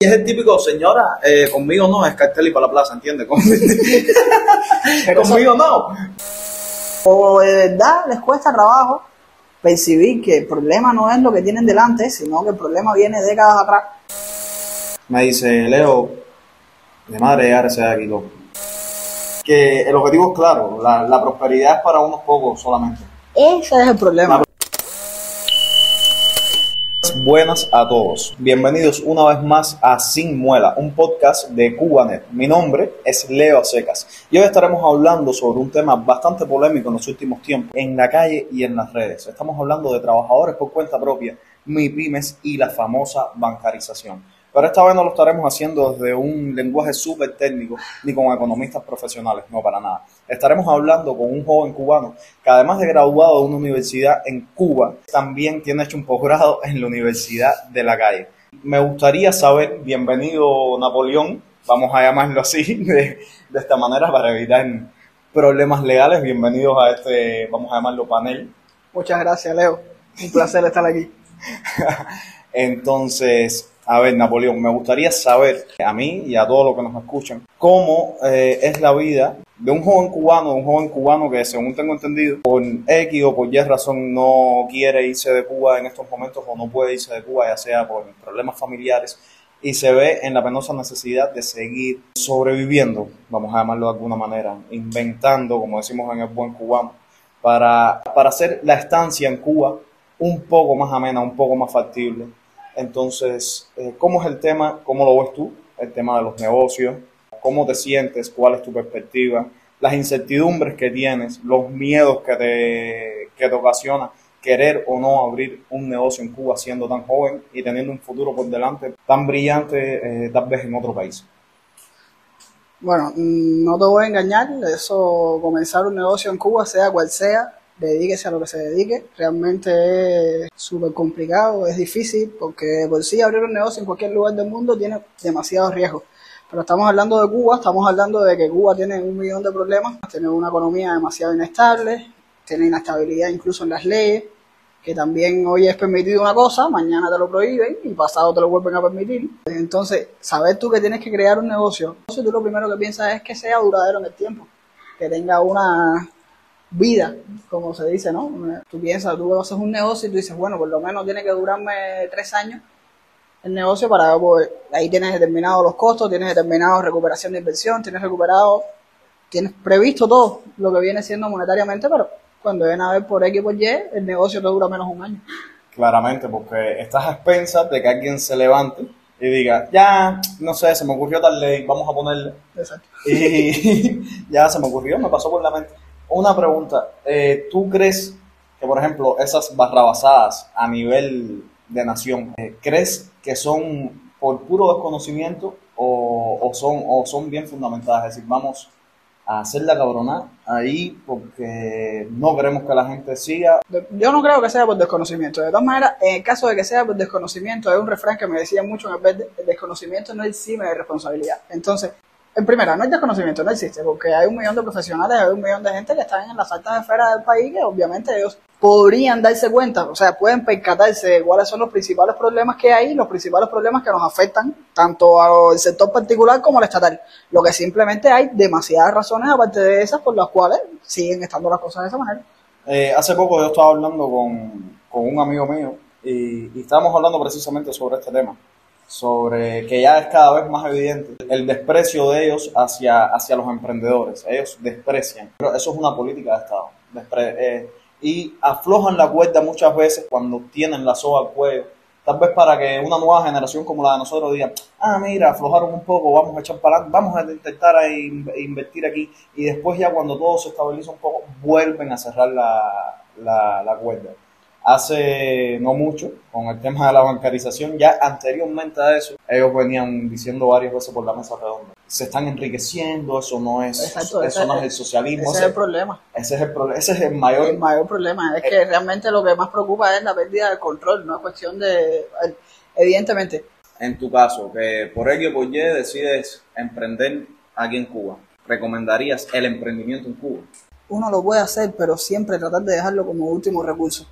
Y es el típico, señora, eh, conmigo no, es cartel y para la plaza, ¿entiendes? conmigo no. O de verdad les cuesta trabajo percibir que el problema no es lo que tienen delante, sino que el problema viene décadas atrás. Me dice, Leo, de madre ya de aquí, loco. Que el objetivo es claro, la, la prosperidad es para unos pocos solamente. Ese es el problema. Buenas a todos. Bienvenidos una vez más a Sin Muela, un podcast de Cubanet. Mi nombre es Leo Secas y hoy estaremos hablando sobre un tema bastante polémico en los últimos tiempos, en la calle y en las redes. Estamos hablando de trabajadores por cuenta propia, MIPIMES y la famosa bancarización. Pero esta vez no lo estaremos haciendo desde un lenguaje súper técnico ni con economistas profesionales, no para nada. Estaremos hablando con un joven cubano que además de graduado de una universidad en Cuba, también tiene hecho un posgrado en la Universidad de la Calle. Me gustaría saber, bienvenido Napoleón, vamos a llamarlo así, de, de esta manera para evitar problemas legales. Bienvenidos a este, vamos a llamarlo panel. Muchas gracias, Leo. Un placer estar aquí. Entonces, a ver, Napoleón, me gustaría saber, a mí y a todos los que nos escuchan, cómo eh, es la vida de un joven cubano, un joven cubano que, según tengo entendido, por X o por Y razón no quiere irse de Cuba en estos momentos o no puede irse de Cuba, ya sea por problemas familiares, y se ve en la penosa necesidad de seguir sobreviviendo, vamos a llamarlo de alguna manera, inventando, como decimos en el buen cubano, para, para hacer la estancia en Cuba un poco más amena, un poco más factible entonces, eh, ¿cómo es el tema? ¿Cómo lo ves tú? El tema de los negocios. ¿Cómo te sientes? ¿Cuál es tu perspectiva? Las incertidumbres que tienes, los miedos que te, que te ocasiona querer o no abrir un negocio en Cuba siendo tan joven y teniendo un futuro por delante tan brillante eh, tal vez en otro país. Bueno, mm, no te voy a engañar, eso comenzar un negocio en Cuba, sea cual sea, dedíquese a lo que se dedique. Realmente es súper complicado, es difícil, porque por sí abrir un negocio en cualquier lugar del mundo tiene demasiados riesgos. Pero estamos hablando de Cuba, estamos hablando de que Cuba tiene un millón de problemas, tiene una economía demasiado inestable, tiene inestabilidad incluso en las leyes, que también hoy es permitido una cosa, mañana te lo prohíben y pasado te lo vuelven a permitir. Entonces, saber tú que tienes que crear un negocio, entonces tú lo primero que piensas es que sea duradero en el tiempo, que tenga una vida, como se dice, ¿no? Tú piensas, tú haces un negocio y tú dices, bueno, por lo menos tiene que durarme tres años el negocio para pues, ahí tienes determinados los costos, tienes determinado recuperación de inversión, tienes recuperado, tienes previsto todo lo que viene siendo monetariamente, pero cuando viene a ver por X por Y, el negocio te dura menos un año. Claramente, porque estás a expensas de que alguien se levante y diga, ya, no sé, se me ocurrió tal ley, vamos a ponerle. Exacto. Y ya se me ocurrió, me pasó por la mente. Una pregunta, eh, ¿tú crees que, por ejemplo, esas barrabasadas a nivel de nación, eh, ¿crees que son por puro desconocimiento o, son, o son bien fundamentadas? Es decir, vamos a hacer la cabrona ahí porque no queremos que la gente siga. Yo no creo que sea por desconocimiento. De todas maneras, en el caso de que sea por desconocimiento, hay un refrán que me decía mucho en el verde, el desconocimiento no exime de responsabilidad. Entonces, en primera, no hay desconocimiento, no existe, porque hay un millón de profesionales, hay un millón de gente que están en las altas esferas del país que obviamente ellos podrían darse cuenta, o sea, pueden percatarse de cuáles son los principales problemas que hay, los principales problemas que nos afectan tanto al sector particular como al estatal. Lo que simplemente hay demasiadas razones aparte de esas por las cuales siguen estando las cosas de esa manera. Eh, hace poco yo estaba hablando con, con un amigo mío y, y estábamos hablando precisamente sobre este tema sobre que ya es cada vez más evidente el desprecio de ellos hacia, hacia los emprendedores. Ellos desprecian. Pero eso es una política de Estado. Eh, y aflojan la cuerda muchas veces cuando tienen la soga al cuello. Tal vez para que una nueva generación como la de nosotros diga, ah, mira, aflojaron un poco, vamos a echar para vamos a intentar a invertir aquí. Y después ya cuando todo se estabiliza un poco, vuelven a cerrar la, la, la cuerda hace no mucho con el tema de la bancarización, ya anteriormente a eso, ellos venían diciendo varias veces por la mesa redonda, se están enriqueciendo, eso no es, eso no es el socialismo. Ese, es el problema. Ese es el, ese es el mayor... El mayor problema, es que realmente lo que más preocupa es la pérdida de control, no es cuestión de... Evidentemente. En tu caso, que por ello por Y decides emprender aquí en Cuba, ¿recomendarías el emprendimiento en Cuba? Uno lo puede hacer, pero siempre tratar de dejarlo como último recurso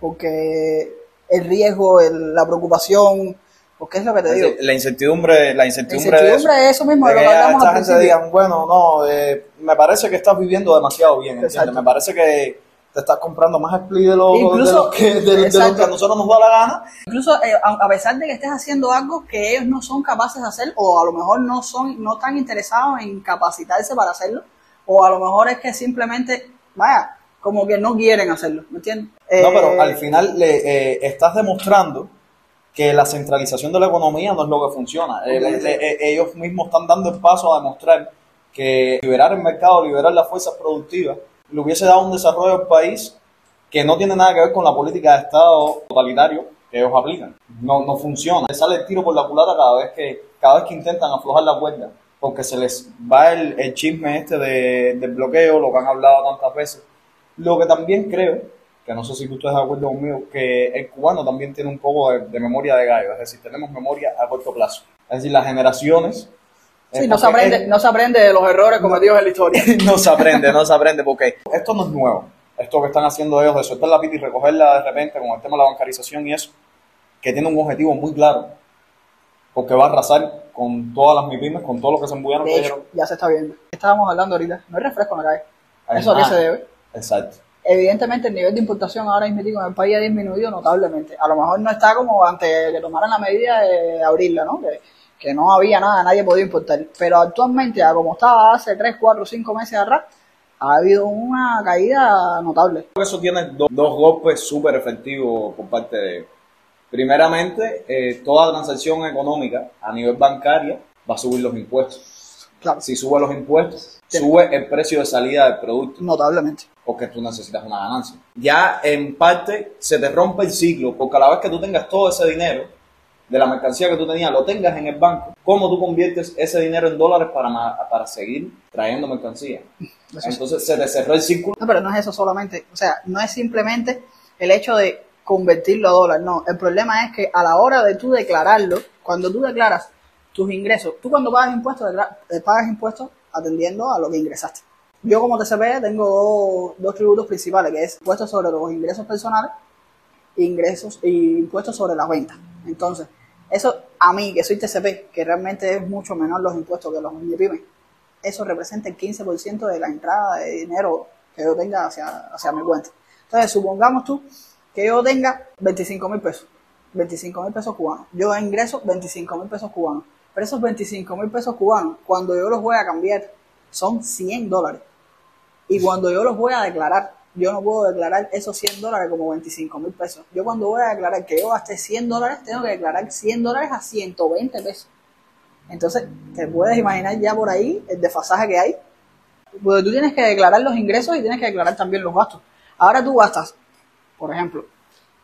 porque el riesgo, la preocupación Porque es lo que te digo. La incertidumbre, la La incertidumbre, incertidumbre de es eso mismo de de lo que que hablamos esta al gente digan, bueno, no, eh, me parece que estás viviendo demasiado bien, ¿entiendes? Exacto. Me parece que te estás comprando más split de lo, Incluso- de lo que, de- de lo que a nosotros nos da la gana. Incluso eh, a a pesar de que estés haciendo algo que ellos no son capaces de hacer, o a lo mejor no son, no están interesados en capacitarse para hacerlo, o a lo mejor es que simplemente, vaya, como que no quieren hacerlo, ¿me entiendes? No, Eh, pero al final le eh, estás demostrando que la centralización de la economía no es lo que funciona. Eh, eh, ellos mismos están dando el paso a demostrar que liberar el mercado, liberar las fuerzas productivas, le hubiese dado un desarrollo al país que no tiene nada que ver con la política de Estado totalitario que ellos aplican. No, no funciona. Les sale el tiro por la culata cada vez que, cada vez que intentan aflojar la cuerda, porque se les va el, el chisme este de, del bloqueo, lo que han hablado tantas veces. Lo que también creo, que no sé si tú estás de acuerdo conmigo, que el cubano también tiene un poco de, de memoria de gallo, es decir, tenemos memoria a corto plazo. Es decir, las generaciones... sí, no se, aprende, no se aprende de los errores cometidos en la historia. no se aprende, no se aprende, porque esto no es nuevo. Esto que están haciendo ellos de soltar la pita y recogerla de repente con el tema de la bancarización y eso, que tiene un objetivo muy claro, porque va a arrasar con todas las MIPIMES, con todo lo que se embullaron De hecho, ya se está viendo. Estábamos hablando ahorita, no hay refresco en la calle. ¿Eso a qué se debe? Exacto. Evidentemente el nivel de importación ahora mismo en el país ha disminuido notablemente. A lo mejor no está como antes de que tomaran la medida de abrirla, ¿no? Que, que no había nada, nadie podía importar. Pero actualmente, a como estaba hace 3, 4, 5 meses atrás, ha habido una caída notable. Eso tiene do- dos golpes súper efectivos por parte de. Primeramente, eh, toda transacción económica a nivel bancario va a subir los impuestos. Claro, Si sube los impuestos, Sí. sube el precio de salida del producto. notablemente. Porque tú necesitas una ganancia. Ya en parte se te rompe el ciclo, porque a la vez que tú tengas todo ese dinero de la mercancía que tú tenías, lo tengas en el banco, ¿cómo tú conviertes ese dinero en dólares para, para seguir trayendo mercancía? Eso sí. Entonces se te cerró el círculo. No, pero no es eso solamente. O sea, no es simplemente el hecho de convertirlo a dólar. No, el problema es que a la hora de tú declararlo, cuando tú declaras tus ingresos, tú cuando pagas impuestos, eh, pagas impuestos atendiendo a lo que ingresaste. Yo como TCP tengo dos, tributos principales, que es impuestos sobre los ingresos personales ingresos y impuestos sobre las ventas. Entonces, eso a mí, que soy TCP, que realmente es mucho menor los impuestos que los MIPYME, eso representa el 15% de la entrada de dinero que yo tenga hacia, hacia mi cuenta. Entonces, supongamos tú que yo tenga 25 mil pesos, 25 mil pesos cubanos. Yo ingreso 25 mil pesos cubanos. Pero esos 25 mil pesos cubanos, cuando yo los voy a cambiar, son 100 dólares. Y cuando yo los voy a declarar, yo no puedo declarar esos 100 dólares como 25 mil pesos. Yo cuando voy a declarar que yo gasté 100 dólares, tengo que declarar 100 dólares a 120 pesos. Entonces, te puedes imaginar ya por ahí el desfasaje que hay. Porque tú tienes que declarar los ingresos y tienes que declarar también los gastos. Ahora tú gastas, por ejemplo,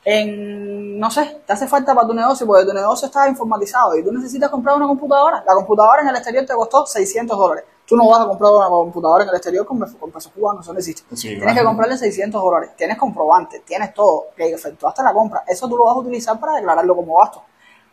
en, no sé, te hace falta para tu negocio porque tu negocio está informatizado y tú necesitas comprar una computadora. La computadora en el exterior te costó 600 dólares. Tú no vas a comprar una computadora en el exterior con, con pesos cubanos, eso no existe. Sí, tienes claro. que comprarle 600 dólares. Tienes comprobante, tienes todo, que efectuaste la compra. Eso tú lo vas a utilizar para declararlo como gasto.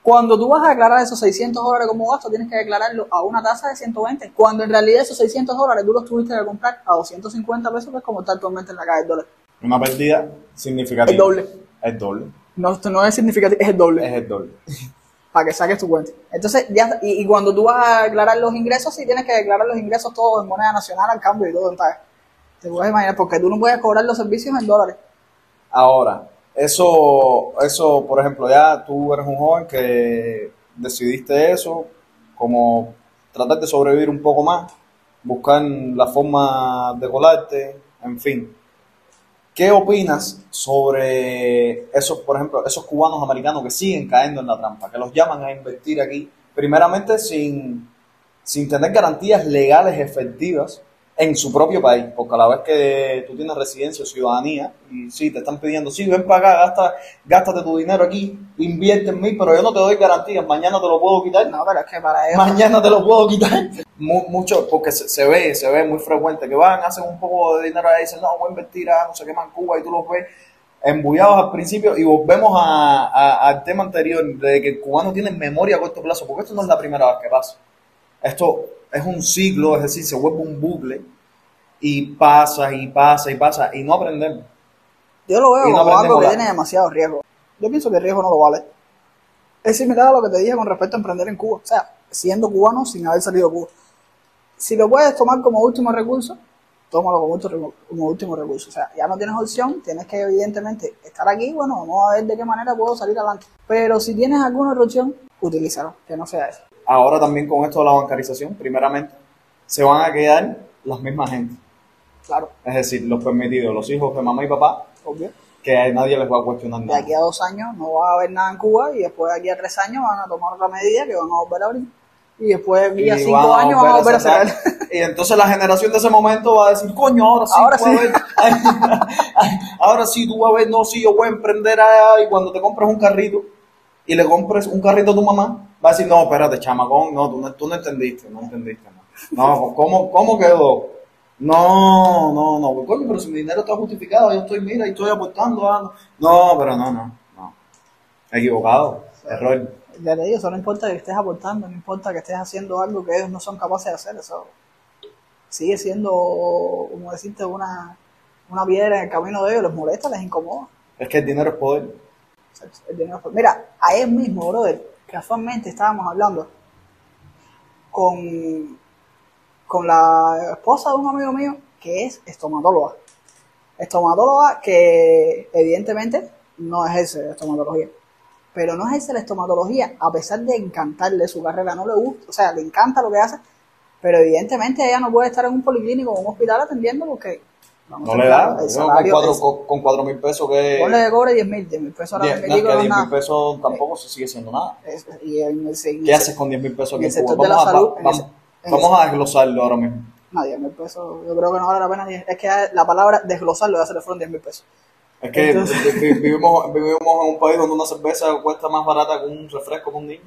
Cuando tú vas a declarar esos 600 dólares como gasto, tienes que declararlo a una tasa de 120, cuando en realidad esos 600 dólares tú los tuviste que comprar a 250 pesos, que es como está actualmente en la calle del dólar. Una pérdida significativa. El doble. El doble. No, esto no es significativo, es el doble. Es el doble. para que saques tu cuenta. Entonces, ya, y, y cuando tú vas a declarar los ingresos, sí tienes que declarar los ingresos todos en moneda nacional al cambio y todo en paga. Te puedes imaginar, porque tú no puedes cobrar los servicios en dólares. Ahora, eso, eso, por ejemplo, ya tú eres un joven que decidiste eso, como tratar de sobrevivir un poco más, buscar la forma de colarte, en fin. ¿Qué opinas sobre esos, por ejemplo, esos cubanos americanos que siguen cayendo en la trampa, que los llaman a invertir aquí, primeramente sin, sin tener garantías legales efectivas en su propio país, porque a la vez que tú tienes residencia o ciudadanía, y sí, te están pidiendo, sí, ven para acá, gasta, gástate tu dinero aquí, invierte en mí, pero yo no te doy garantías, mañana te lo puedo quitar, No, pero es que para ellos. mañana te lo puedo quitar. Mu- mucho, porque se, se ve, se ve muy frecuente que van, hacen un poco de dinero ahí, dicen, no, voy a invertir a no sé qué más en Cuba, y tú los ves embullados al principio, y volvemos a- a- al tema anterior, de que el cubano tiene memoria a corto plazo, porque esto no es la primera vez que pasa. Esto es un ciclo, es decir, se vuelve un bucle, y pasa, y pasa, y pasa, y no aprendemos. Yo lo veo no como algo que tiene demasiado riesgo. Yo pienso que el riesgo no lo vale. Es similar a lo que te dije con respecto a emprender en Cuba. O sea, siendo cubano sin haber salido de Cuba. Si lo puedes tomar como último recurso, tómalo como último, como último recurso. O sea, ya no tienes opción, tienes que evidentemente estar aquí, bueno, vamos a ver de qué manera puedo salir adelante. Pero si tienes alguna opción, utilízalo, que no sea eso. Ahora también con esto de la bancarización, primeramente, se van a quedar las mismas gente. Claro, Es decir, los permitidos, los hijos de mamá y papá, obvio. que nadie les va a cuestionar De nada. aquí a dos años no va a haber nada en Cuba y después de aquí a tres años van a tomar otra medida que van a volver a abrir. Y después de aquí a cinco van a años van a volver a cerrar. Y entonces la generación de ese momento va a decir, coño, ahora sí, Ahora tú vas a ver. ahora sí, tú vas a ver, no, sí, yo voy a emprender allá y cuando te compres un carrito y le compres un carrito a tu mamá, va a decir, no, espérate, chamacón, no, tú no, tú no entendiste, no entendiste. No, no ¿cómo, ¿cómo quedó? No, no, no, coño, pero si mi dinero está justificado, yo estoy, mira, y estoy aportando. ah, no. pero no, no, no. Equivocado, error. Ya te digo, eso no importa que estés aportando, no importa que estés haciendo algo que ellos no son capaces de hacer, eso sigue siendo, como decirte, una, una piedra en el camino de ellos, les molesta, les incomoda. Es que el dinero es poder. El dinero fue- Mira, ayer mismo, brother, casualmente estábamos hablando con, con la esposa de un amigo mío que es estomatóloga. Estomatóloga que evidentemente no ejerce estomatología. Pero no ejerce la estomatología a pesar de encantarle su carrera, no le gusta, o sea, le encanta lo que hace, pero evidentemente ella no puede estar en un policlínico o un hospital atendiendo porque vamos No a le da. el Yo con salario cuatro, con, cuatro mil pesos que. ponle que cobre 10 mil, 10 mil pesos ahora diez- me no, es digo, que no es 10 mil pesos tampoco se sigue siendo nada. Es- y en el, ¿Qué el- haces con 10 mil pesos en aquí el en Cuba? sector de la Vamos, a, salud, en vamos, el- vamos a desglosarlo ahora mismo. No, 10 mil pesos, yo creo que no vale la pena. Es que la palabra desglosarlo ya se le fueron 10 mil pesos. Es que Entonces- vi- vi- vivimos, vivimos en un país donde una cerveza cuesta más barata que un refresco con un niño.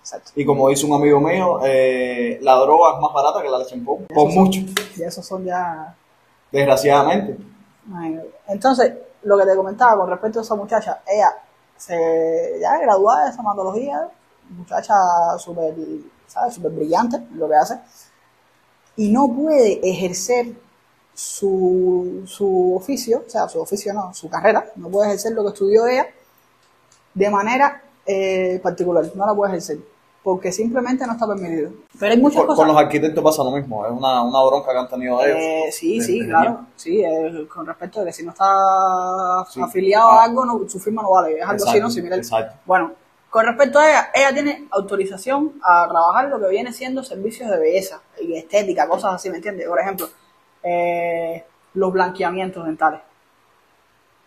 Exacto. Y como dice un amigo mío, eh, la droga es más barata que la leche en polvo. Por mucho, Y esos son ya. Desgraciadamente. Entonces, lo que te comentaba con respecto a esa muchacha, ella se ya graduada de estomatología, muchacha súper, ¿sabes? Súper brillante lo que hace, y no puede ejercer su, su oficio, o sea, su oficio no, su carrera, no puede ejercer lo que estudió ella de manera eh, particular, no la puede ejercer, porque simplemente no está permitido. Pero hay muchas Con, cosas. con los arquitectos pasa lo mismo, es una, una bronca que han tenido ellos. Eh, sí, De- sí, de claro. Sí, eh, con respecto a que si no está Sí. afiliado Ah. a algo, no, su firma no vale. Es algo así, ¿no? Similar. exacto. Bueno, con respecto a ella, ella tiene autorización a trabajar lo que viene siendo servicios de belleza y estética, cosas así, ¿me entiendes? Por ejemplo, eh, los blanqueamientos dentales.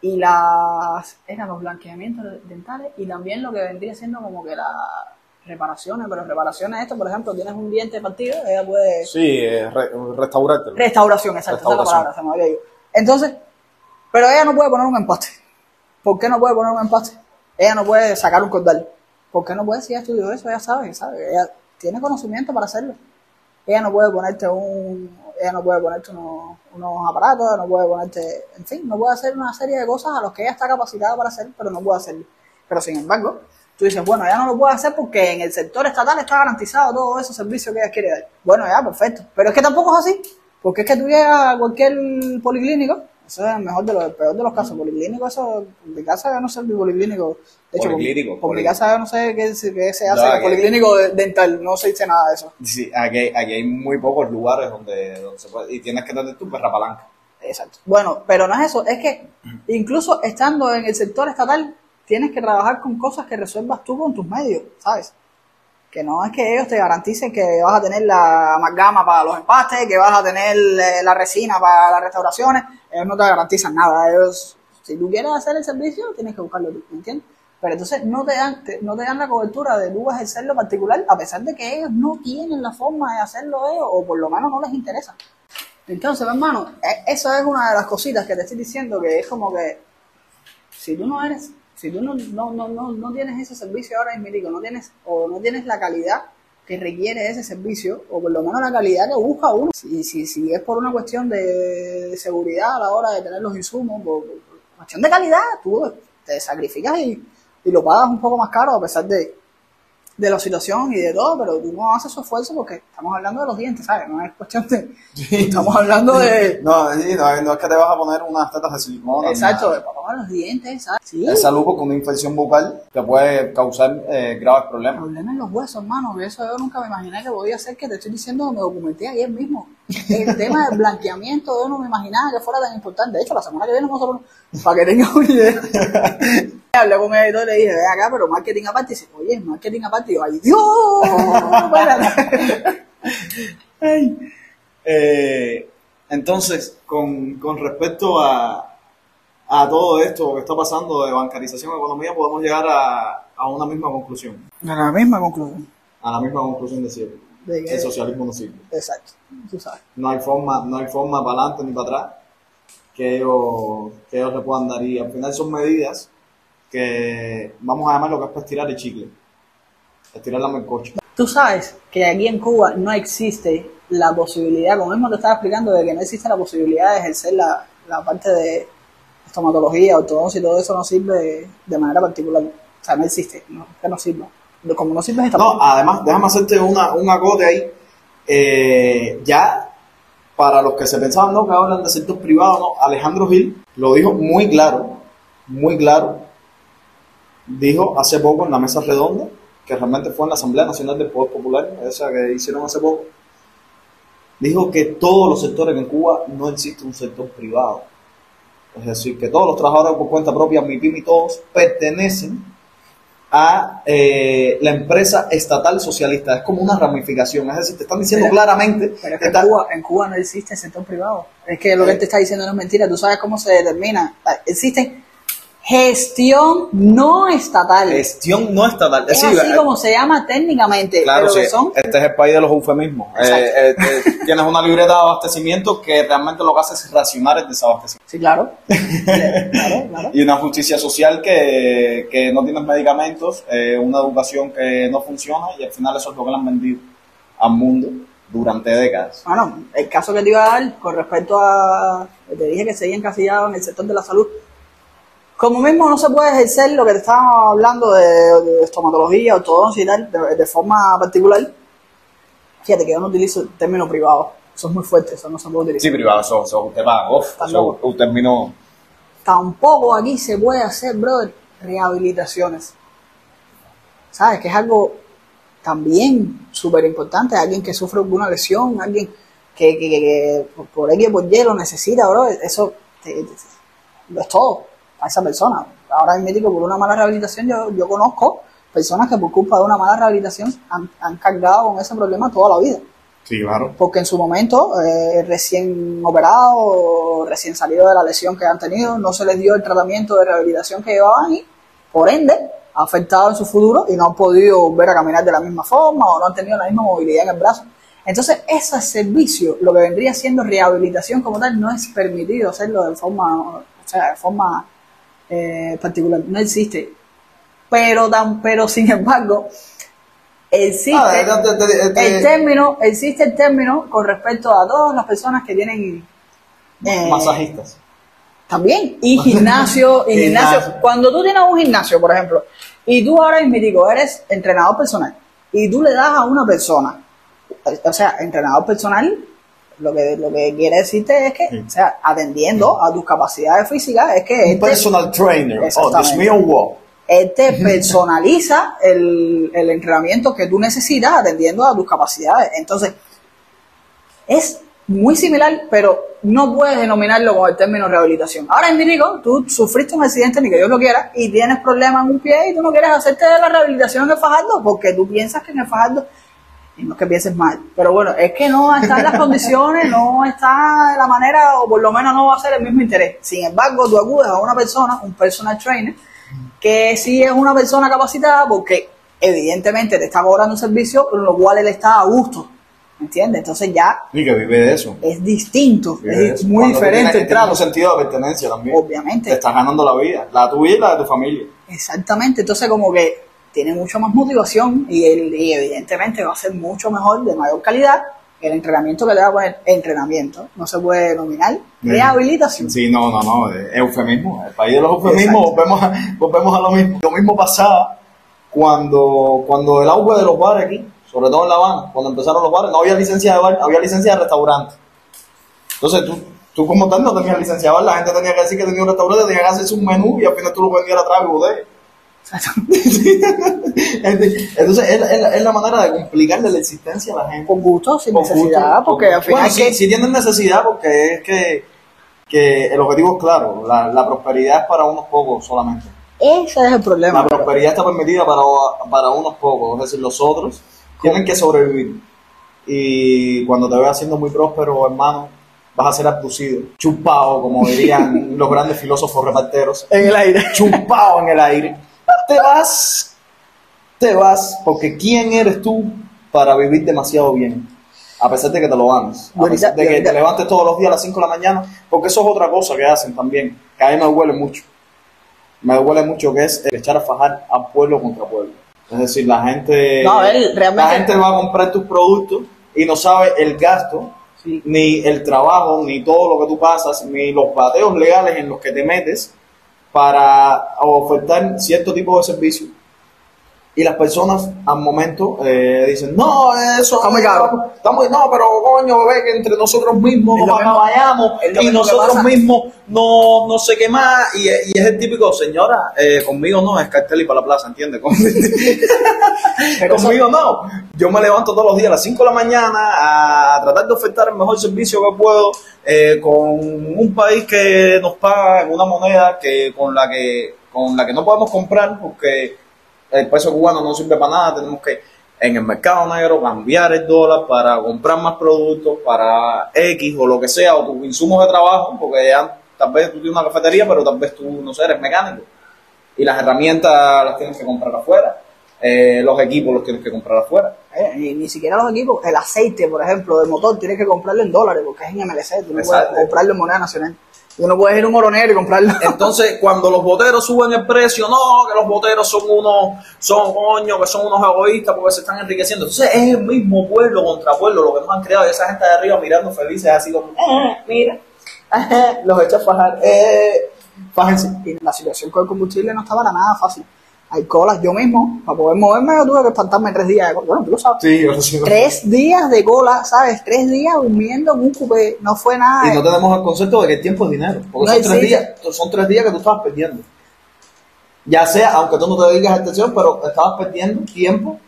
Y las. Eran los blanqueamientos dentales y también lo que vendría siendo como que las reparaciones, pero reparaciones, esto, por ejemplo, tienes un diente partido, ella puede. Sí, eh, re- restaurártelo. Restauración, exacto, esa es la Restauración. palabra, se me había ido. Entonces, pero ella no puede poner un empaste. ¿Por qué no puede poner un empaste? Ella no puede sacar un cordal. ¿Por qué no puede? Si ella estudió eso, ella sabe, sabe. Ella tiene conocimiento para hacerlo. Ella no puede ponerte un, ella no puede ponerte unos, unos aparatos, ella no puede ponerte, en fin, no puede hacer una serie de cosas a los que ella está capacitada para hacer, pero no puede hacerlo. Pero sin embargo, tú dices, bueno, ella no lo puede hacer porque en el sector estatal está garantizado todos esos servicios que ella quiere dar. Bueno, ya, perfecto. Pero es que tampoco es así, porque es que tú llegas a cualquier policlínico, eso es el mejor de los, el peor de los casos. Policlínico, eso, en mi casa yo no sé mi policlínico. De hecho, Policlínico, por, mi poli- casa yo no sé qué, se- qué se hace Ya, el que- policlínico de- dental, no se dice nada de eso. Sí, aquí, hay- aquí hay muy pocos lugares donde, donde se puede. Y tienes que tener tu perra palanca. Exacto. Bueno, pero no es eso, es que incluso estando en el sector estatal, tienes que trabajar con cosas que resuelvas tú con tus medios, ¿sabes? Que no es que ellos te garanticen que vas a tener la amalgama para los empastes, que vas a tener eh, la resina para las restauraciones, ellos no te garantizan nada. Ellos, si tú quieres hacer el servicio, tienes que buscarlo tú, ¿me entiendes? Pero entonces no te dan, no te dan la cobertura de tú ejercerlo particular, a pesar de que ellos no tienen la forma de hacerlo ellos, o por lo menos no les interesa. Entonces, hermano, e- eso es una de las cositas que te estoy diciendo que es como que si tú no eres, si tú no, no, no, no, no tienes ese servicio ahora mismo, no tienes, o no tienes la calidad que requiere ese servicio, o por lo menos la calidad que busca uno, si, si, si es por una cuestión de, seguridad a la hora de tener los insumos, por, por cuestión de calidad, tú te sacrificas y, y lo pagas un poco más caro a pesar de, de la situación y de todo, pero tú no haces su esfuerzo porque estamos hablando de los dientes, ¿sabes? No es cuestión de... Estamos hablando de... No, sí, no, no es que te vas a poner unas tetas de silicona. Exacto, para los dientes, ¿sabes? Sí. Es salud porque una infección bucal te puede causar eh, graves problemas. Problema en los huesos, hermano, eso yo nunca me imaginé que podía ser, que te estoy diciendo, me documenté ayer mismo. El tema del blanqueamiento, yo no me imaginaba que fuera tan importante. De hecho, la semana que viene hablar, para que tengas una idea. Hablé con mi editor y le dije, ve acá, pero marketing aparte. Y dice, oye, marketing aparte. Y yo, ay, Dios, espérate. Ay. Eh, entonces, con, con respecto a, a todo esto que está pasando de bancarización y economía, podemos llegar a, a una misma conclusión. A la misma conclusión. A la misma conclusión de siempre. De que- El socialismo no sirve. Exacto, tú sabes. No hay forma, no hay forma para adelante ni para atrás que ellos, que ellos le puedan dar. Y al final son medidas que vamos a llamar lo que es para estirar el chicle. Estirar la melcocha. Tú sabes que aquí en Cuba no existe la posibilidad, como mismo te estaba explicando, de que no existe la posibilidad de ejercer la, la parte de estomatología, ortodoncia y todo eso no sirve de, manera particular. O sea, no existe, no, que no sirva. Como no sirve esta No, además, déjame hacerte una, un acote ahí. Eh, ya, para los que se pensaban ¿no? que hablan de sector privado, ¿no? Alejandro Gil lo dijo muy claro, muy claro. Dijo hace poco en la mesa redonda, que realmente fue en la Asamblea Nacional del Poder Popular, esa que hicieron hace poco, dijo que todos los sectores en Cuba no existe un sector privado. Es decir, que todos los trabajadores por cuenta propia, MIPIM y todos, pertenecen a eh, la empresa estatal socialista. Es como una ramificación. Es decir, te están diciendo Pero- claramente Pero es que en Cuba, en Cuba no existe el sector privado. Es que lo que él te está diciendo no es mentira. Tú sabes cómo se determina. Existe gestión no estatal. gestión no estatal. es así eh, como se llama técnicamente. Claro, pero sí, son este es el país de los eufemismos. Eh, eh, eh, tienes una libreta de abastecimiento que realmente lo que hace es racionar el desabastecimiento. Sí, claro. claro, claro. Y una justicia social que, que no tienes medicamentos, eh, una educación que no funciona y al final eso es lo que le han vendido al mundo durante décadas. Bueno, el caso que te iba a dar con respecto a. Te dije que seguía encasillado en el sector de la salud. Como mismo no se puede ejercer lo que te estábamos hablando de, de estomatología, ortodoncia y tal, de, de forma particular. Fíjate que yo no utilizo el término privado. Eso es muy fuerte, eso no se puede utilizar. Sí, privado, eso, Está eso loco. un término Tampoco aquí se puede hacer, brother, rehabilitaciones. ¿Sabes? Que es algo también súper importante. Alguien que sufre alguna lesión, alguien que, que, que- que por- X por Y lo necesita, bro. Eso te- es todo a esa persona. Ahora mismo, por una mala rehabilitación, yo, yo conozco personas que por culpa de una mala rehabilitación han, han cargado con ese problema toda la vida Sí, claro. porque en su momento, eh, recién operado, recién salido de la lesión que han tenido, no se les dio el tratamiento de rehabilitación que llevaban y, por ende, ha afectado en su futuro y no han podido volver a caminar de la misma forma o no han tenido la misma movilidad en el brazo. Entonces, ese servicio, lo que vendría siendo rehabilitación como tal, no es permitido hacerlo de forma, o sea, de forma eh, particular. No existe. Pero, tan, pero sin embargo, existe Ah, de- de- de- de- el término, existe el término con respecto a todas las personas que tienen eh, masajistas. también y gimnasio y gimnasio. Gimnasio. Cuando tú tienes un gimnasio, por ejemplo, y tú ahora mismo eres entrenador personal y tú le das a una persona, o sea, entrenador personal, lo que lo que quiere decirte es que, o sea, atendiendo a tus capacidades físicas, es que Un este- personal trainer. Oh, Dios mío, wow. él te personaliza el, el entrenamiento que tú necesitas atendiendo a tus capacidades. Entonces, es muy similar, pero no puedes denominarlo con el término rehabilitación. Ahora en Mirico, tú sufriste un accidente, ni que Dios lo quiera, y tienes problemas en un pie y tú no quieres hacerte la rehabilitación en el fajardo porque tú piensas que en el fajardo, y no es que pienses mal, pero bueno, es que no están las condiciones, no está la manera, o por lo menos no va a ser el mismo interés. Sin embargo, tú acudes a una persona, un personal trainer, que sí es una persona capacitada porque evidentemente te está cobrando un servicio, con lo cual él está a gusto. ¿Me entiendes? Entonces ya Y que vive de eso. es distinto, Vive es eso. muy Cuando diferente tienes- el trato. un sentido de pertenencia también. Obviamente. Te estás ganando la vida, la tuya y la de tu familia. Exactamente, entonces como que tiene mucho más motivación y, el, y evidentemente va a ser mucho mejor, de mayor calidad, el entrenamiento que le va a poner entrenamiento. No se puede denominar rehabilitación. Sí, no, no, no, eufemismo. El país de los eufemismos, volvemos a, volvemos a lo mismo. Lo mismo pasaba cuando, cuando el auge de los bares aquí, sobre todo en La Habana, cuando empezaron los bares, no había licencia de bar, había licencia de restaurante. Entonces tú, tú como tal no tenías licencia de bar, la gente tenía que decir que tenía un restaurante, tenía que hacerse un menú y al final tú lo vendías a través de bodega. Entonces es, es, es, la manera de complicarle la existencia a la gente. Con gusto, sin Con necesidad, gusto. porque al final Bueno, que- sí tienen necesidad porque es que, que el objetivo es claro, la, la prosperidad es para unos pocos solamente. ese es el problema. La prosperidad está permitida para, para unos pocos, es decir, los otros tienen que sobrevivir. Y cuando te veas siendo muy próspero, hermano, vas a ser abducido, chupado, como dirían los grandes filósofos reparteros, En el aire. chupado en el aire. Te vas, te vas, porque ¿quién eres tú para vivir demasiado bien? A pesar de que te lo ganes, a pesar de que te levantes todos los días a las 5 de la mañana, porque eso es otra cosa que hacen también, que a mí me duele mucho. Me duele mucho que es el echar a fajar a pueblo contra pueblo. Es decir, la gente, No, él realmente- la gente va a comprar tus productos y no sabe el gasto, Sí. ni el trabajo, ni todo lo que tú pasas, ni los bateos legales en los que te metes para ofertar cierto tipo de servicio. Y las personas al momento eh, dicen, no, eso Está muy caro. Está muy, no, pero coño, ve que entre nosotros mismos nos lo y nosotros mismos no, no sé qué más. Y, y es el típico, señora, eh, conmigo no, es cartel y para la plaza, ¿entiendes? Conmigo no. Yo me levanto todos los días a las 5 de la mañana a tratar de ofertar el mejor servicio que puedo eh, con un país que nos paga en una moneda que con la que con la que no podemos comprar porque el peso cubano no sirve para nada. Tenemos que en el mercado negro cambiar el dólar para comprar más productos para X o lo que sea o tus insumos de trabajo porque ya tal vez tú tienes una cafetería pero tal vez tú no sé, eres mecánico y las herramientas las tienes que comprar afuera, eh, los equipos los tienes que comprar afuera. Eh, ni, ni siquiera los equipos, el aceite, por ejemplo, del motor, tienes que comprarlo en dólares porque es en MLC, tú no puedes comprarlo en moneda nacional. Tú no ir un oro negro y comprarlo. Entonces, cuando los boteros suben el precio, no, que los boteros son unos, son coño, que son unos egoístas porque se están enriqueciendo. Entonces, es el mismo pueblo contra pueblo lo que nos han creado y esa gente de arriba mirando felices así como, "Eh, mira, eh, los echa a fajar, eh, fájense. Y la situación con el combustible no está para nada fácil. Hay colas, yo mismo, para poder moverme, yo tuve que espantarme tres días de cola. Bueno, tú lo sabes. Sí, yo sí. Tres días de cola, ¿sabes? Tres días durmiendo en un cupé. No fue nada. Y no tenemos el concepto de que el tiempo es dinero. Porque No son, tres días, son tres días que tú estabas perdiendo. Ya sea, aunque tú no te dediques a atención, pero estabas perdiendo tiempo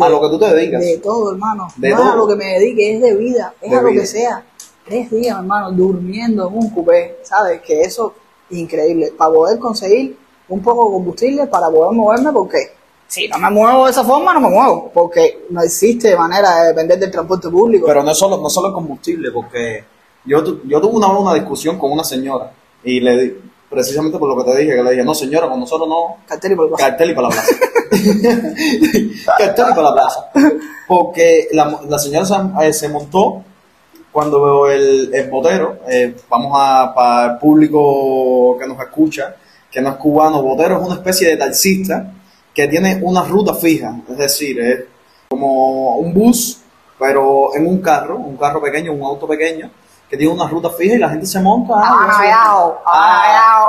a lo que tú te dedicas. De todo, hermano. De no es a todo. lo que me dedique, es de vida, es De a lo vida. que sea. Tres días, hermano, durmiendo en un cupé, ¿sabes? Que eso, increíble. Para poder conseguir un poco de combustible, para poder moverme, porque si no me muevo de esa forma, no me muevo. Porque no existe manera de depender del transporte público. Pero no solo, no solo el combustible, porque yo, tu- yo tuve una una discusión con una señora y le di, precisamente por lo que te dije, que le dije, no señora, con nosotros no, Cartel y por el paso. cartel y para la plaza. cartel y para la plaza. Porque la, la señora se, eh, se montó cuando el, el botero, eh, vamos a, para el público que nos escucha, que no es cubano, botero es una especie de taxista que tiene una ruta fija, es decir, es como un bus, pero en un carro, un carro pequeño, un auto pequeño, que tiene una ruta fija y la gente se monta. Ah, sé- Ayao, Ah,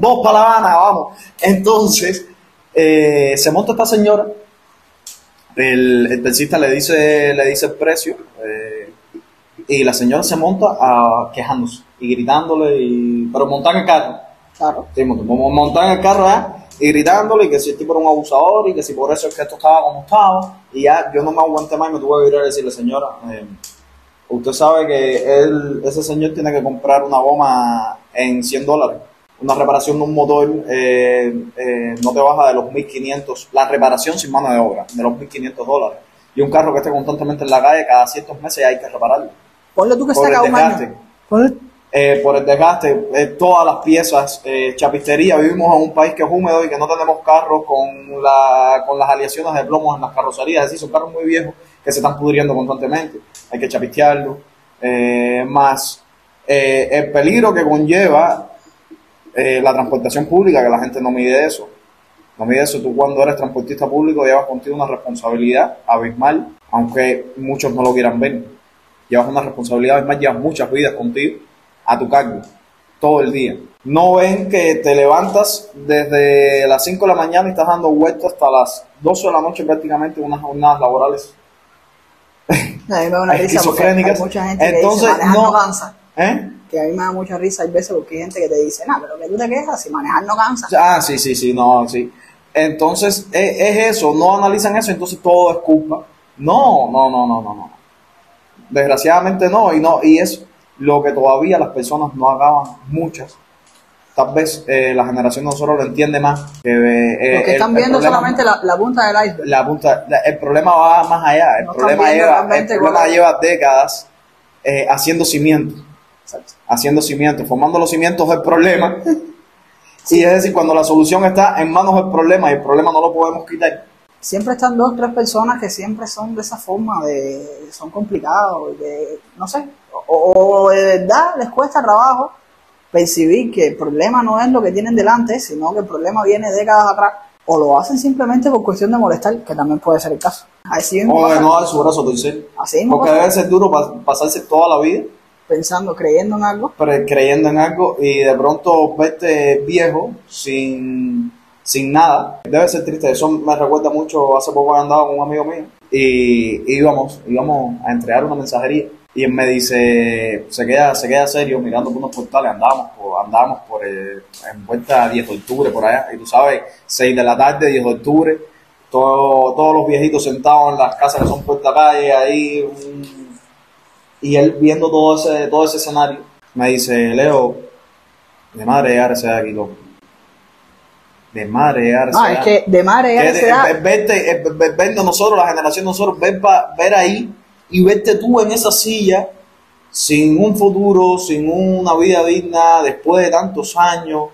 Vos para La Habana, vamos. Entonces, eh, se monta esta señora, el, el taxista le dice, le dice el precio, eh, y la señora se monta a, quejándose y gritándole, y, pero montar en el carro. Claro. Sí, mont- mont- montar en el carro ¿eh? y gritándole que si el tipo era un abusador y que si por eso es que esto estaba como estaba. Y ya yo no me aguanté más y me tuve que ir a decirle, señora, eh, usted sabe que él, ese señor tiene que comprar una goma en 100 dólares. Una reparación de un motor eh, eh, no te baja de los 1.500, la reparación sin mano de obra, de los 1.500 dólares. Y un carro que esté constantemente en la calle, cada ciertos meses hay que repararlo. Ponle tú que Por el un año. Ponle- eh, por el desgaste, eh, todas las piezas, eh, chapistería, vivimos en un país que es húmedo y que no tenemos carros con, la, con las aleaciones de plomo en las carrocerías, es decir, son carros muy viejos que se están pudriendo constantemente, hay que chapistearlo, más el peligro que conlleva la transportación pública, que la gente no mide eso, no mide eso, tú cuando eres transportista público llevas contigo una responsabilidad abismal, aunque muchos no lo quieran ver, llevas una responsabilidad abismal, llevas muchas vidas contigo a tu cargo todo el día. no ven que te levantas desde las 5 de la mañana y estás dando vueltas hasta las 12 de la noche prácticamente unas jornadas laborales A mí me da una risa porque hay esquizofrénicas. mucha gente Entonces, que dice no, no- cansa. ¿Eh? Que a mí me da mucha risa hay veces porque hay gente que te dice, nah, pero que tú te quejas si manejar no cansa. Ah, sí, sí, sí, no, sí. Entonces, es, es eso, no analizan eso, entonces todo es culpa. No, no, no, no, no, no. Desgraciadamente no, y no, y es lo que todavía las personas no acaban, muchas. Tal vez eh, la generación de nosotros lo entiende más. Que, eh, Porque el- están el viendo problema- solamente la, la punta del iceberg. la punta, la- el problema va más allá. El No problema, lleva, el problema lleva décadas eh, haciendo cimientos, Exacto. haciendo cimientos, formando los cimientos del problema. Y es decir, cuando la solución está en manos del problema y el problema no lo podemos quitar. Siempre están dos, tres personas que siempre son de esa forma, de son complicados, de, no sé, o, o de verdad les cuesta trabajo percibir que el problema no es lo que tienen delante, sino que el problema viene décadas atrás, o lo hacen simplemente por cuestión de molestar, que también puede ser el caso. Así mismo O de no dar su brazo a torcer. así mismo Porque debe ser duro pa- pasarse toda la vida pensando, creyendo en algo, pero creyendo en algo y de pronto verte viejo sin, sin nada. Debe ser triste. Eso me recuerda mucho. Hace poco he andado con un amigo mío y íbamos, íbamos a entregar una mensajería. Y él me dice, se queda, se queda serio mirando por unos portales, andábamos por, andábamos por eh, en vuelta 10 de octubre por allá, y tú sabes, 6 de la tarde, 10 de octubre, todo- todos los viejitos sentados en las casas que son puerta calle, ahí, un- y él viendo todo ese, todo ese escenario, me dice, Leo, de madre llegar aquí, loco. De madre llegar Ah, es que de madre verte, eh, nosotros, la generación de nosotros, ver, pa- ver ahí y verte tú en esa silla sin un futuro, sin una vida digna, después de tantos años,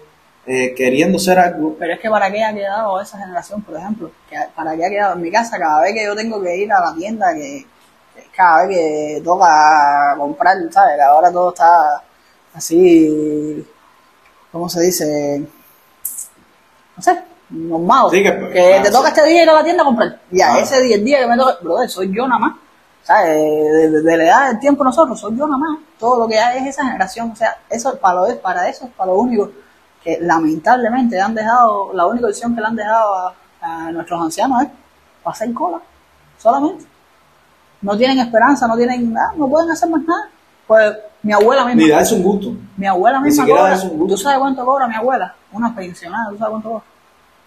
eh, queriendo ser algo. Pero es que para qué ha quedado esa generación, por ejemplo, para qué ha quedado en mi casa cada vez que yo tengo que ir a la tienda, que cada vez que toca comprar, ¿sabes? Ahora todo está así, ¿cómo se dice? No sé, normal. Sí, que- que te toca sí. este día ir a la tienda a comprar. Ya, Ah. ese día, el día que me toca, brother, soy yo nada más. ¿Sabes? De, de- de la edad del tiempo nosotros, soy yo nada más. Todo lo que hay es esa generación. O sea, eso para, lo, para eso es para lo único que lamentablemente han dejado, la única opción que le han dejado a, a nuestros ancianos es pasar cola, solamente. No tienen esperanza, no tienen nada, no pueden hacer más nada. Pues mi abuela misma, Ni darse un gusto. mi abuela misma cobra, es un gusto. ¿tú sabes cuánto cobra mi abuela? Una pensionada, ¿tú sabes cuánto cobra?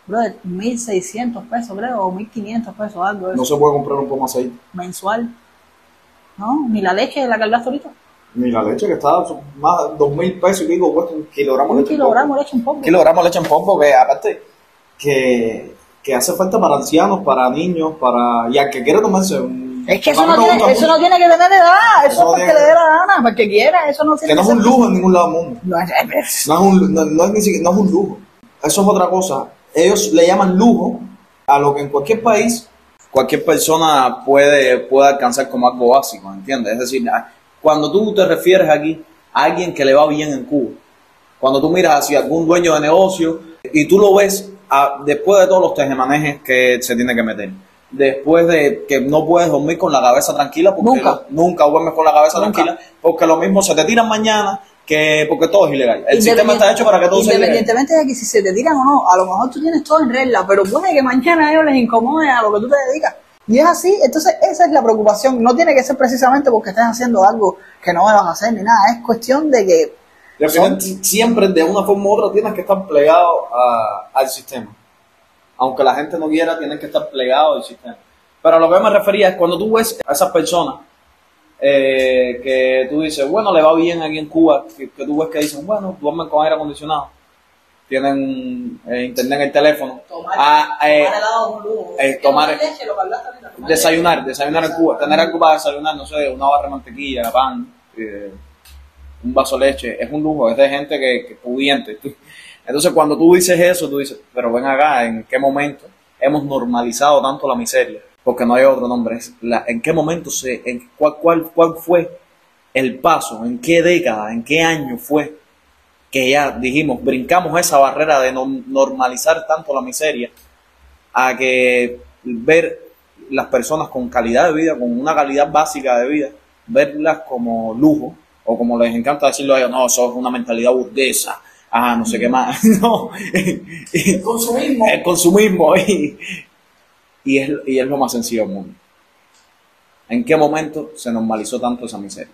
Brother, 1.600 pesos creo, o 1.500 pesos, algo de eso, No se puede comprar un poco más aceite. mensual. ¿No? Ni la leche de la que hablaste ahorita. Ni la leche que está más de dos mil pesos y pico cuesta un kilogramo de Un leche. en kilogramo de leche en polvo. Un kilogramo de leche en polvo que aparte que, que hace falta para ancianos, para niños, para... Y al que quiera tomarse un... Es que eso no, tiene, eso mucho. no tiene que tener edad, eso no es porque tiene- le dé la gana, para que quiera, eso no tiene Que no es un lujo en ningún lado del mundo. No es- es- No es, un, no, no es ni siquiera, no es un lujo. Eso es otra cosa. Ellos le llaman lujo a lo que en cualquier país cualquier persona puede, puede alcanzar como algo básico, ¿entiendes? Es decir, a- cuando tú te refieres aquí a alguien que le va bien en Cuba, cuando tú miras hacia algún dueño de negocio y tú lo ves a- después de todos los tejemanejes que se tiene que meter, después de que no puedes dormir con la cabeza tranquila, porque Nunca. lo- nunca duermes con la cabeza Nunca. tranquila, porque lo mismo se te tiran mañana que porque todo es ilegal. El sistema está hecho para que todo sea ilegal. Independientemente de que si se te tiran o no, a lo mejor tú tienes todo en regla, pero puede que mañana a ellos les incomode a lo que tú te dedicas. Y es así, entonces esa es la preocupación. No tiene que ser precisamente porque estés haciendo algo que no debas hacer ni nada. Es cuestión de que Y al final, ti- siempre, de una forma u otra, tienes que estar plegado a- al sistema. Aunque la gente no quiera, tienes que estar plegado al sistema. Pero a lo que me refería es cuando tú ves a esas personas eh, que tú dices, bueno, le va bien aquí en Cuba, que, que tú ves que dicen, bueno, duermen con aire acondicionado, tienen eh, internet en el teléfono, Ah, eh, eh, tomar- desayunar, desayunar en Cuba, tener algo para desayunar, no sé, una barra de mantequilla, pan, eh, un vaso de leche, es un lujo, es de gente que, que pudiente. Entonces cuando tú dices eso, tú dices, pero ven acá, ¿en qué momento hemos normalizado tanto la miseria? Porque no hay otro nombre, es la, ¿en qué momento se, en cuál, cuál, cuál fue el paso, en qué década, en qué año fue que ya dijimos, brincamos esa barrera de no- normalizar tanto la miseria a que ver las personas con calidad de vida, con una calidad básica de vida, verlas como lujo, o como les encanta decirlo a ellos, no, eso es una mentalidad burguesa, ah, no sé qué más, no, El consumismo. el consumismo y, y, es, y es lo más sencillo del mundo. ¿En qué momento se normalizó tanto esa miseria?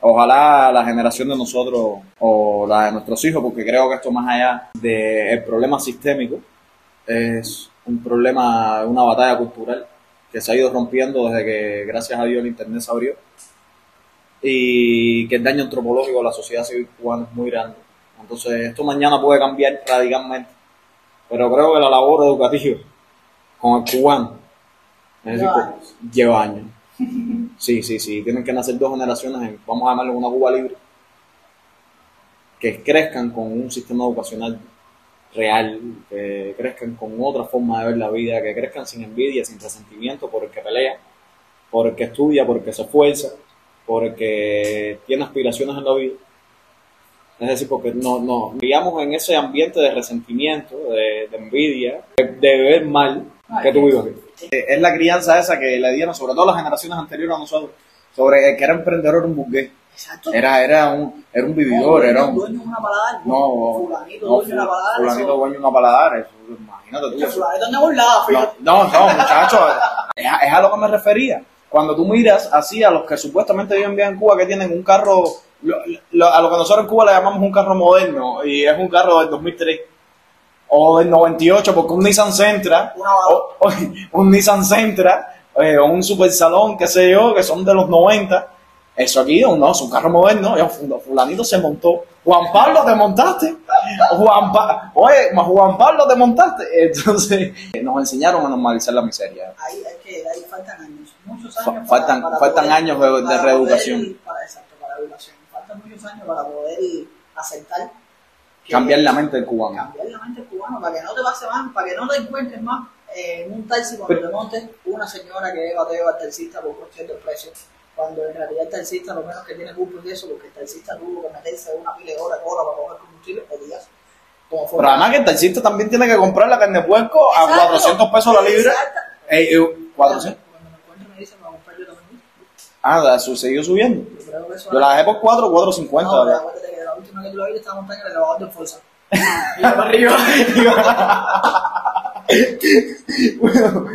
Ojalá la generación de nosotros o la de nuestros hijos, porque creo que esto más allá del problema sistémico, es un problema, una batalla cultural que se ha ido rompiendo desde que, gracias a Dios, el Internet se abrió y que el daño antropológico a la sociedad civil cubana es muy grande. Entonces, esto mañana puede cambiar radicalmente, pero creo que la labor educativa con el cubano es decir, Lleva años. lleva años. Sí, sí, sí, tienen que nacer dos generaciones, en, vamos a llamarlo una Cuba libre, que crezcan con un sistema educacional real, que crezcan con otra forma de ver la vida, que crezcan sin envidia, sin resentimiento por el que pelea, por el que estudia, por el que se esfuerza, por el que tiene aspiraciones en la vida. Es decir, porque no, no, digamos en ese ambiente de resentimiento, de, de envidia, de, de ver mal que tú vives. Es la crianza esa que le dieron, sobre todo las generaciones anteriores a nosotros, sobre el que era emprendedor era un burgués. Exacto. Era, era, un, era un vividor, era un... Dueño una paladar. No, Fulanito, no, dueño una paladar. fulanito dueño una paladar, eso, imagínate tú. Fulanito no burlado, No, fíjate. no, no, muchachos, es, a- es a lo que me refería. Cuando tú miras así a los que supuestamente viven bien en Cuba, que tienen un carro, lo- lo- a lo que nosotros en Cuba le llamamos un carro moderno, y es un carro del 2003 o del 98, porque un Nissan Sentra, o, o- un Nissan Sentra, eh, o un Super Salón, qué sé yo, que son de los 90. Eso aquí no, es un carro moderno. Fulanito se montó. Juan Pablo, te montaste. Juan Pa- Oye, Juan Pablo, te montaste. Entonces, nos enseñaron a normalizar la miseria. Ahí, hay que, ahí faltan años, muchos años. faltan- faltan años de- de para reeducación. poder- para, exacto, para educación. Faltan muchos años para poder aceptar. Que- Cambiar la mente del cubano. Cambiar la mente del cubano, para que no te pase más, para que no te encuentres más eh, en un taxi cuando te montes una señora que bateo al taxista por cuestión del precio. Cuando en realidad el taxista lo menos que tiene culpa es de eso, porque el taxista tuvo que meterse una pila de horas cola para coger combustible o días. Como. Pero además que el taxista también tiene que comprar la carne de puerco a Exacto. 400 pesos la libra. Eh, eh, 400. Cuando me encuentro me dicen, vamos a comprar yo también. Ah, subiendo. Yo la dejé por 4, 4.50. Que la la elevador de fuerza. Y para arriba. Bueno,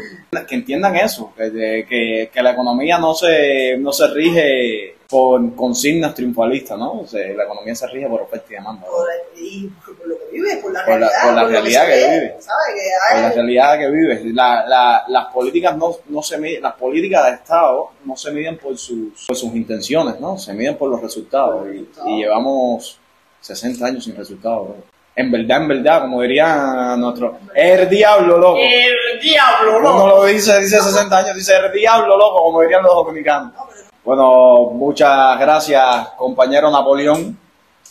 que entiendan eso, que, que, que la economía no se, no se rige por consignas triunfalistas, ¿no? O sea, la economía se rige por oferta y demanda. Por, y por, por lo que vive, por la Por la- realidad. por la realidad que ve, vive. ¿Sabes? Que Por la realidad que vives. La, la- las políticas no, no se miden, las políticas de Estado no se miden por sus, por sus intenciones, ¿no? Se miden por los resultados. Y, resultados. y llevamos 60 años sin resultados. ¿no? En verdad, en verdad, como diría nuestro, el diablo, loco. el diablo, Uno loco. lo dice, dice 60 años, dice el diablo, loco, como dirían los dominicanos. Bueno, muchas gracias, compañero Napoleón,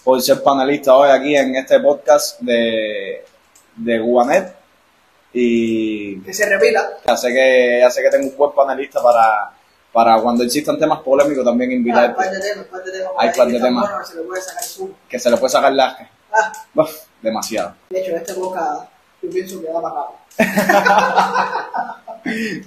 por ser panelista hoy aquí en este podcast de, de Guanet. Y que se repita. ya sé que, ya sé que tengo un buen panelista para, para cuando existan temas polémicos también Hay un invitarte, par de temas, par de temas. Hay par que de temas. buenos, Se le puede sacar zoom. que se le puede sacar lasca. Ah, Uf, demasiado. de hecho, este boca, yo pienso que va para acá.